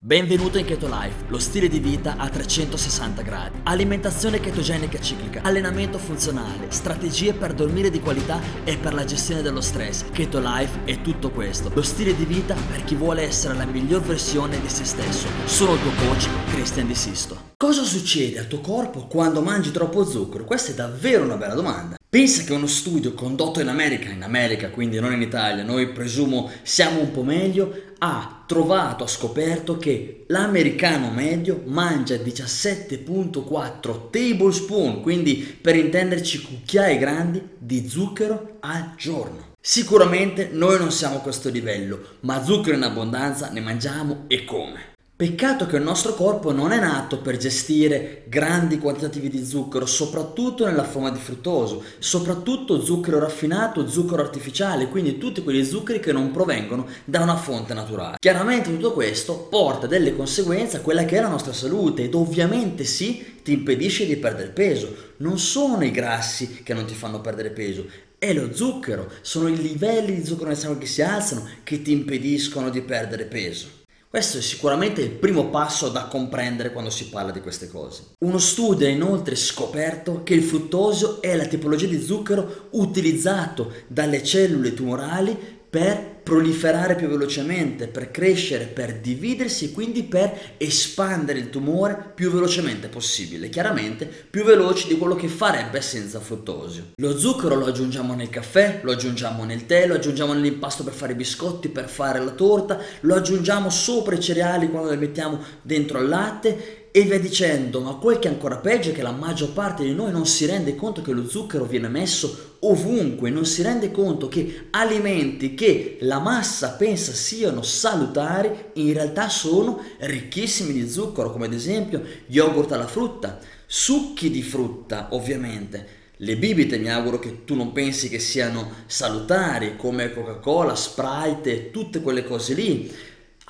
Benvenuto in Keto Life, lo stile di vita a 360 gradi. Alimentazione chetogenica ciclica, allenamento funzionale, strategie per dormire di qualità e per la gestione dello stress. Keto Life è tutto questo. Lo stile di vita per chi vuole essere la miglior versione di se stesso. Sono il tuo coach, Christian Di Sisto. Cosa succede al tuo corpo quando mangi troppo zucchero? Questa è davvero una bella domanda. Pensa che uno studio condotto in America, in America quindi non in Italia, noi presumo siamo un po' meglio, ha trovato, ha scoperto che l'americano medio mangia 17.4 tablespoon, quindi per intenderci cucchiai grandi di zucchero al giorno. Sicuramente noi non siamo a questo livello, ma zucchero in abbondanza ne mangiamo e come. Peccato che il nostro corpo non è nato per gestire grandi quantitativi di zucchero, soprattutto nella forma di fruttoso, soprattutto zucchero raffinato, zucchero artificiale, quindi tutti quegli zuccheri che non provengono da una fonte naturale. Chiaramente tutto questo porta delle conseguenze a quella che è la nostra salute ed ovviamente sì, ti impedisce di perdere peso. Non sono i grassi che non ti fanno perdere peso, è lo zucchero, sono i livelli di zucchero nel sangue che si alzano che ti impediscono di perdere peso. Questo è sicuramente il primo passo da comprendere quando si parla di queste cose. Uno studio ha inoltre scoperto che il fruttosio è la tipologia di zucchero utilizzato dalle cellule tumorali per proliferare più velocemente, per crescere, per dividersi e quindi per espandere il tumore più velocemente possibile, chiaramente più veloci di quello che farebbe senza fruttosio. Lo zucchero lo aggiungiamo nel caffè, lo aggiungiamo nel tè, lo aggiungiamo nell'impasto per fare i biscotti, per fare la torta, lo aggiungiamo sopra i cereali quando li mettiamo dentro al latte e via dicendo, ma quel che è ancora peggio è che la maggior parte di noi non si rende conto che lo zucchero viene messo ovunque, non si rende conto che alimenti che la massa pensa siano salutari in realtà sono ricchissimi di zucchero, come ad esempio yogurt alla frutta, succhi di frutta ovviamente. Le bibite mi auguro che tu non pensi che siano salutari come Coca-Cola, Sprite e tutte quelle cose lì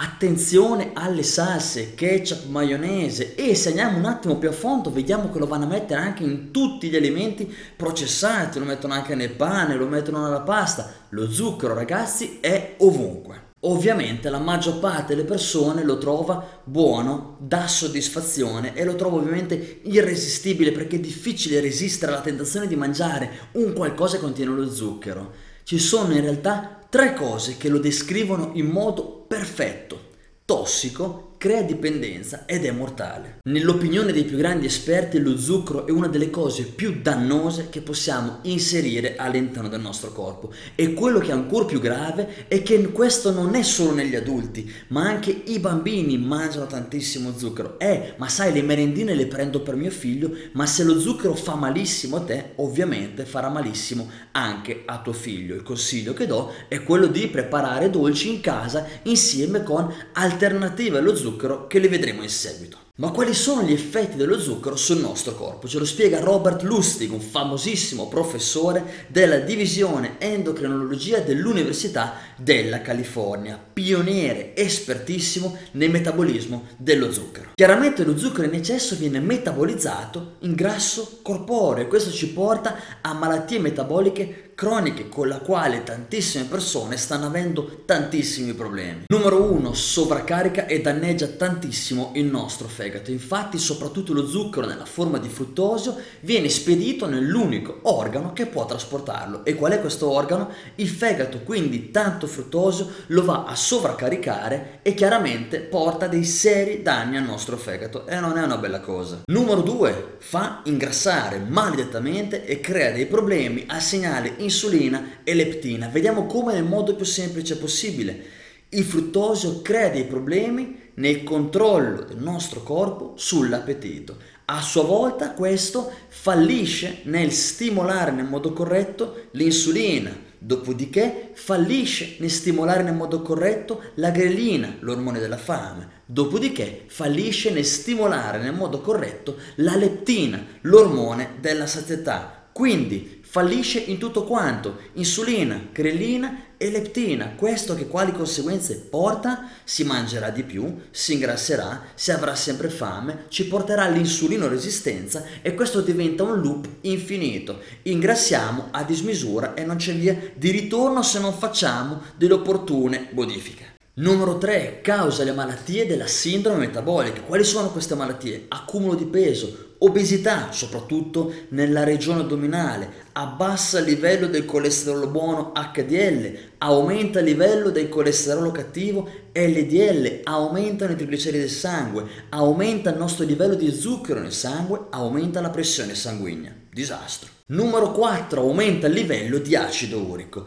Attenzione alle salse, ketchup, maionese e se andiamo un attimo più a fondo vediamo che lo vanno a mettere anche in tutti gli alimenti processati, lo mettono anche nel pane, lo mettono nella pasta. Lo zucchero ragazzi è ovunque. Ovviamente la maggior parte delle persone lo trova buono, dà soddisfazione e lo trova ovviamente irresistibile perché è difficile resistere alla tentazione di mangiare un qualcosa che contiene lo zucchero. Ci sono in realtà tre cose che lo descrivono in modo perfetto, tossico crea dipendenza ed è mortale. Nell'opinione dei più grandi esperti lo zucchero è una delle cose più dannose che possiamo inserire all'interno del nostro corpo e quello che è ancora più grave è che questo non è solo negli adulti ma anche i bambini mangiano tantissimo zucchero. Eh, ma sai le merendine le prendo per mio figlio ma se lo zucchero fa malissimo a te ovviamente farà malissimo anche a tuo figlio. Il consiglio che do è quello di preparare dolci in casa insieme con alternative allo zucchero zucchero che le vedremo in seguito. Ma quali sono gli effetti dello zucchero sul nostro corpo? Ce lo spiega Robert Lustig, un famosissimo professore della divisione endocrinologia dell'Università della California, pioniere espertissimo nel metabolismo dello zucchero. Chiaramente lo zucchero in eccesso viene metabolizzato in grasso corporeo e questo ci porta a malattie metaboliche croniche con la quale tantissime persone stanno avendo tantissimi problemi. Numero 1, sovraccarica e danneggia tantissimo il nostro fegato. Infatti, soprattutto lo zucchero nella forma di fruttosio viene spedito nell'unico organo che può trasportarlo. E qual è questo organo? Il fegato, quindi tanto fruttosio lo va a sovraccaricare e chiaramente porta dei seri danni al nostro fegato e non è una bella cosa. Numero 2, fa ingrassare maledettamente e crea dei problemi al segnale insulina e leptina. Vediamo come nel modo più semplice possibile. Il fruttosio crea dei problemi nel controllo del nostro corpo sull'appetito. A sua volta questo fallisce nel stimolare nel modo corretto l'insulina, dopodiché fallisce nel stimolare nel modo corretto la grelina, l'ormone della fame, dopodiché fallisce nel stimolare nel modo corretto la leptina, l'ormone della sazietà. Quindi fallisce in tutto quanto, insulina, grelina e leptina. Questo che quali conseguenze porta? Si mangerà di più, si ingrasserà, si avrà sempre fame, ci porterà all'insulino resistenza e questo diventa un loop infinito. Ingrassiamo a dismisura e non c'è via di ritorno se non facciamo delle opportune modifiche. Numero 3. Causa le malattie della sindrome metabolica. Quali sono queste malattie? Accumulo di peso, obesità, soprattutto nella regione addominale, abbassa il livello del colesterolo buono HDL, aumenta il livello del colesterolo cattivo LDL, aumentano i trigliceridi del sangue, aumenta il nostro livello di zucchero nel sangue, aumenta la pressione sanguigna. Disastro. Numero 4. Aumenta il livello di acido urico.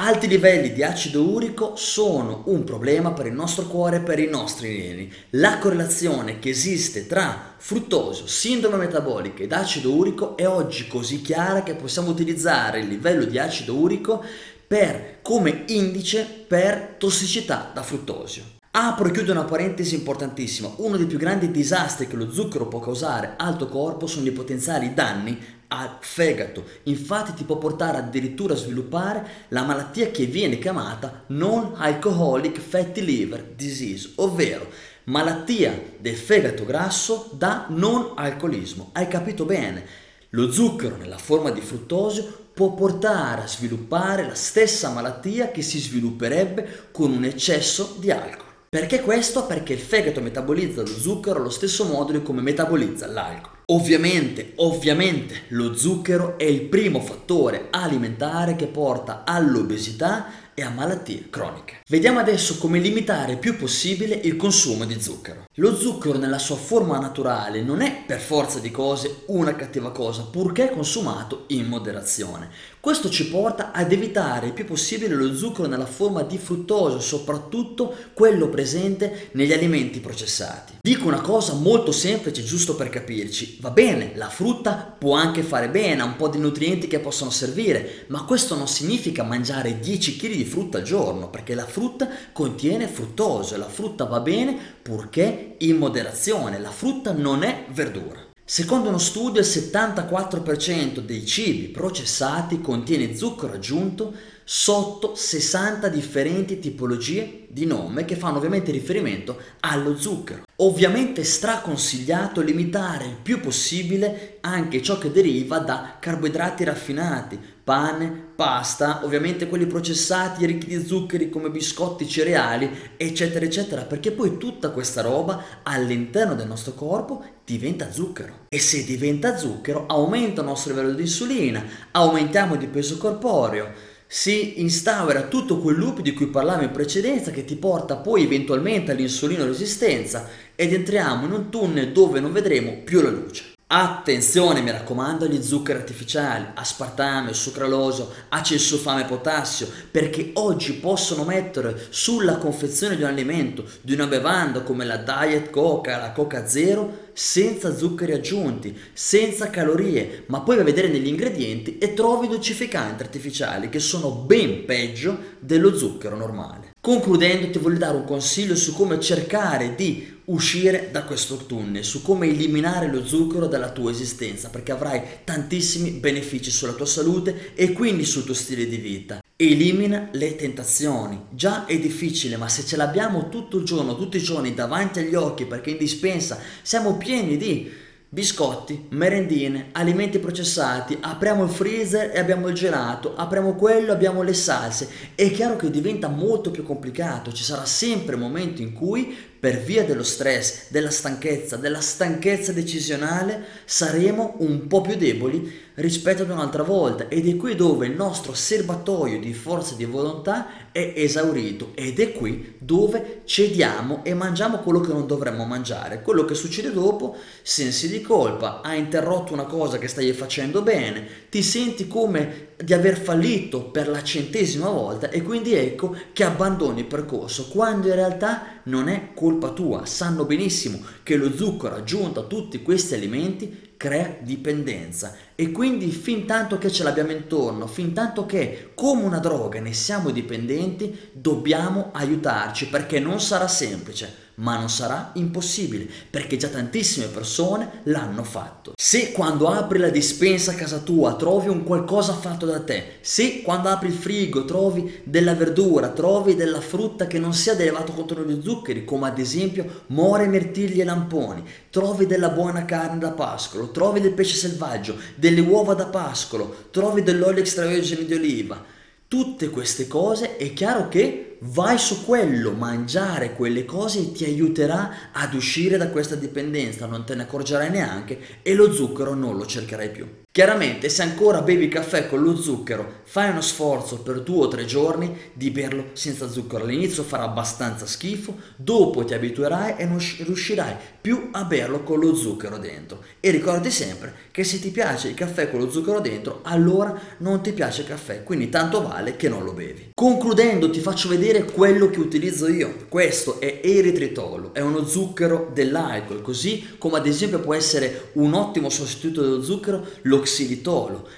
Alti livelli di acido urico sono un problema per il nostro cuore e per i nostri reni. La correlazione che esiste tra fruttosio, sindrome metabolica ed acido urico è oggi così chiara che possiamo utilizzare il livello di acido urico per, come indice per tossicità da fruttosio. Apro e chiudo una parentesi importantissima. Uno dei più grandi disastri che lo zucchero può causare al tuo corpo sono i potenziali danni al fegato. Infatti ti può portare addirittura a sviluppare la malattia che viene chiamata non-alcoholic fatty liver disease, ovvero malattia del fegato grasso da non alcolismo. Hai capito bene? Lo zucchero nella forma di fruttosio può portare a sviluppare la stessa malattia che si svilupperebbe con un eccesso di alcol. Perché questo? Perché il fegato metabolizza lo zucchero allo stesso modo di come metabolizza l'alcol. Ovviamente, ovviamente lo zucchero è il primo fattore alimentare che porta all'obesità e a malattie croniche. Vediamo adesso come limitare il più possibile il consumo di zucchero. Lo zucchero nella sua forma naturale non è per forza di cose una cattiva cosa, purché consumato in moderazione. Questo ci porta ad evitare il più possibile lo zucchero nella forma di fruttosio, soprattutto quello presente negli alimenti processati. Dico una cosa molto semplice, giusto per capirci. Va bene, la frutta può anche fare bene, ha un po' di nutrienti che possono servire, ma questo non significa mangiare 10 kg di frutta al giorno, perché la frutta contiene fruttosio e la frutta va bene purché in moderazione. La frutta non è verdura. Secondo uno studio il 74% dei cibi processati contiene zucchero aggiunto sotto 60 differenti tipologie di nome che fanno ovviamente riferimento allo zucchero. Ovviamente straconsigliato limitare il più possibile anche ciò che deriva da carboidrati raffinati, pane, pasta, ovviamente quelli processati ricchi di zuccheri come biscotti, cereali, eccetera, eccetera, perché poi tutta questa roba all'interno del nostro corpo diventa zucchero. E se diventa zucchero aumenta il nostro livello di insulina, aumentiamo di peso corporeo, si instaura tutto quel loop di cui parlavo in precedenza che ti porta poi eventualmente all'insulino resistenza ed entriamo in un tunnel dove non vedremo più la luce. Attenzione, mi raccomando, agli zuccheri artificiali, aspartame, sucraloso, acilsulfame potassio, perché oggi possono mettere sulla confezione di un alimento, di una bevanda come la Diet Coca, la Coca Zero, senza zuccheri aggiunti, senza calorie, ma poi vai a vedere negli ingredienti e trovi dolcificanti artificiali che sono ben peggio dello zucchero normale. Concludendo ti voglio dare un consiglio su come cercare di uscire da questo tunnel, su come eliminare lo zucchero dalla tua esistenza, perché avrai tantissimi benefici sulla tua salute e quindi sul tuo stile di vita. Elimina le tentazioni. Già è difficile, ma se ce l'abbiamo tutto il giorno, tutti i giorni davanti agli occhi, perché in dispensa siamo pieni di biscotti, merendine, alimenti processati, apriamo il freezer e abbiamo il gelato, apriamo quello, abbiamo le salse. È chiaro che diventa molto più complicato, ci sarà sempre un momento in cui per via dello stress, della stanchezza, della stanchezza decisionale, saremo un po' più deboli rispetto ad un'altra volta. Ed è qui dove il nostro serbatoio di forza di volontà è esaurito. Ed è qui dove cediamo e mangiamo quello che non dovremmo mangiare. Quello che succede dopo, sensi di colpa, hai interrotto una cosa che stai facendo bene, ti senti come di aver fallito per la centesima volta. E quindi ecco che abbandoni il percorso quando in realtà non è colpa tua, sanno benissimo che lo zucchero aggiunto a tutti questi alimenti crea dipendenza. E quindi fin tanto che ce l'abbiamo intorno, fin tanto che come una droga ne siamo dipendenti, dobbiamo aiutarci perché non sarà semplice ma non sarà impossibile perché già tantissime persone l'hanno fatto. Se quando apri la dispensa a casa tua trovi un qualcosa fatto da te, se quando apri il frigo trovi della verdura, trovi della frutta che non sia ad elevato contenuto di zuccheri, come ad esempio more, mirtilli e lamponi, trovi della buona carne da pascolo, trovi del pesce selvaggio, delle uova da pascolo, trovi dell'olio extravergine di oliva, tutte queste cose è chiaro che vai su quello, mangiare quelle cose ti aiuterà ad uscire da questa dipendenza, non te ne accorgerai neanche e lo zucchero non lo cercherai più. Chiaramente se ancora bevi caffè con lo zucchero, fai uno sforzo per due o tre giorni di berlo senza zucchero. All'inizio farà abbastanza schifo, dopo ti abituerai e non riuscirai più a berlo con lo zucchero dentro. E ricordi sempre che se ti piace il caffè con lo zucchero dentro, allora non ti piace il caffè, quindi tanto vale che non lo bevi. Concludendo ti faccio vedere quello che utilizzo io. Questo è eritritolo, è uno zucchero dell'alcol, così come ad esempio può essere un ottimo sostituto dello zucchero lo xilitolo.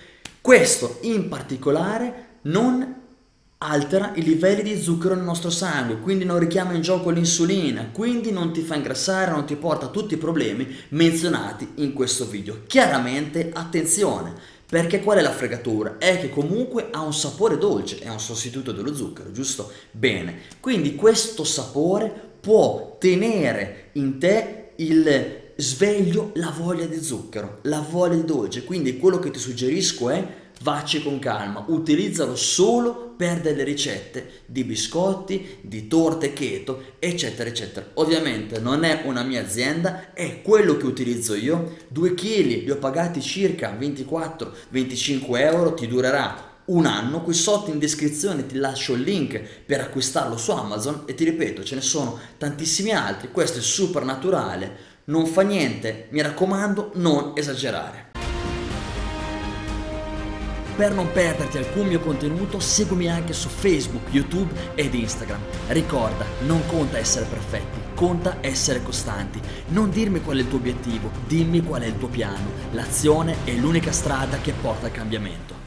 Questo in particolare non altera i livelli di zucchero nel nostro sangue, quindi non richiama in gioco l'insulina, quindi non ti fa ingrassare, non ti porta tutti i problemi menzionati in questo video. Chiaramente attenzione, perché qual è la fregatura? È che comunque ha un sapore dolce, è un sostituto dello zucchero, giusto? Bene, quindi questo sapore può tenere in te il sveglio la voglia di zucchero, la voglia di dolce. Quindi quello che ti suggerisco è vacci con calma, utilizzalo solo per delle ricette di biscotti, di torte keto, eccetera, eccetera. Ovviamente non è una mia azienda, è quello che utilizzo io. 2 kg li ho pagati circa 24-25 euro, ti durerà un anno. Qui sotto in descrizione ti lascio il link per acquistarlo su Amazon e ti ripeto, ce ne sono tantissimi altri. Questo è super naturale non fa niente, mi raccomando, non esagerare. Per non perderti alcun mio contenuto, seguimi anche su Facebook, YouTube ed Instagram. Ricorda, non conta essere perfetti, conta essere costanti. Non dirmi qual è il tuo obiettivo, dimmi qual è il tuo piano. L'azione è l'unica strada che porta al cambiamento.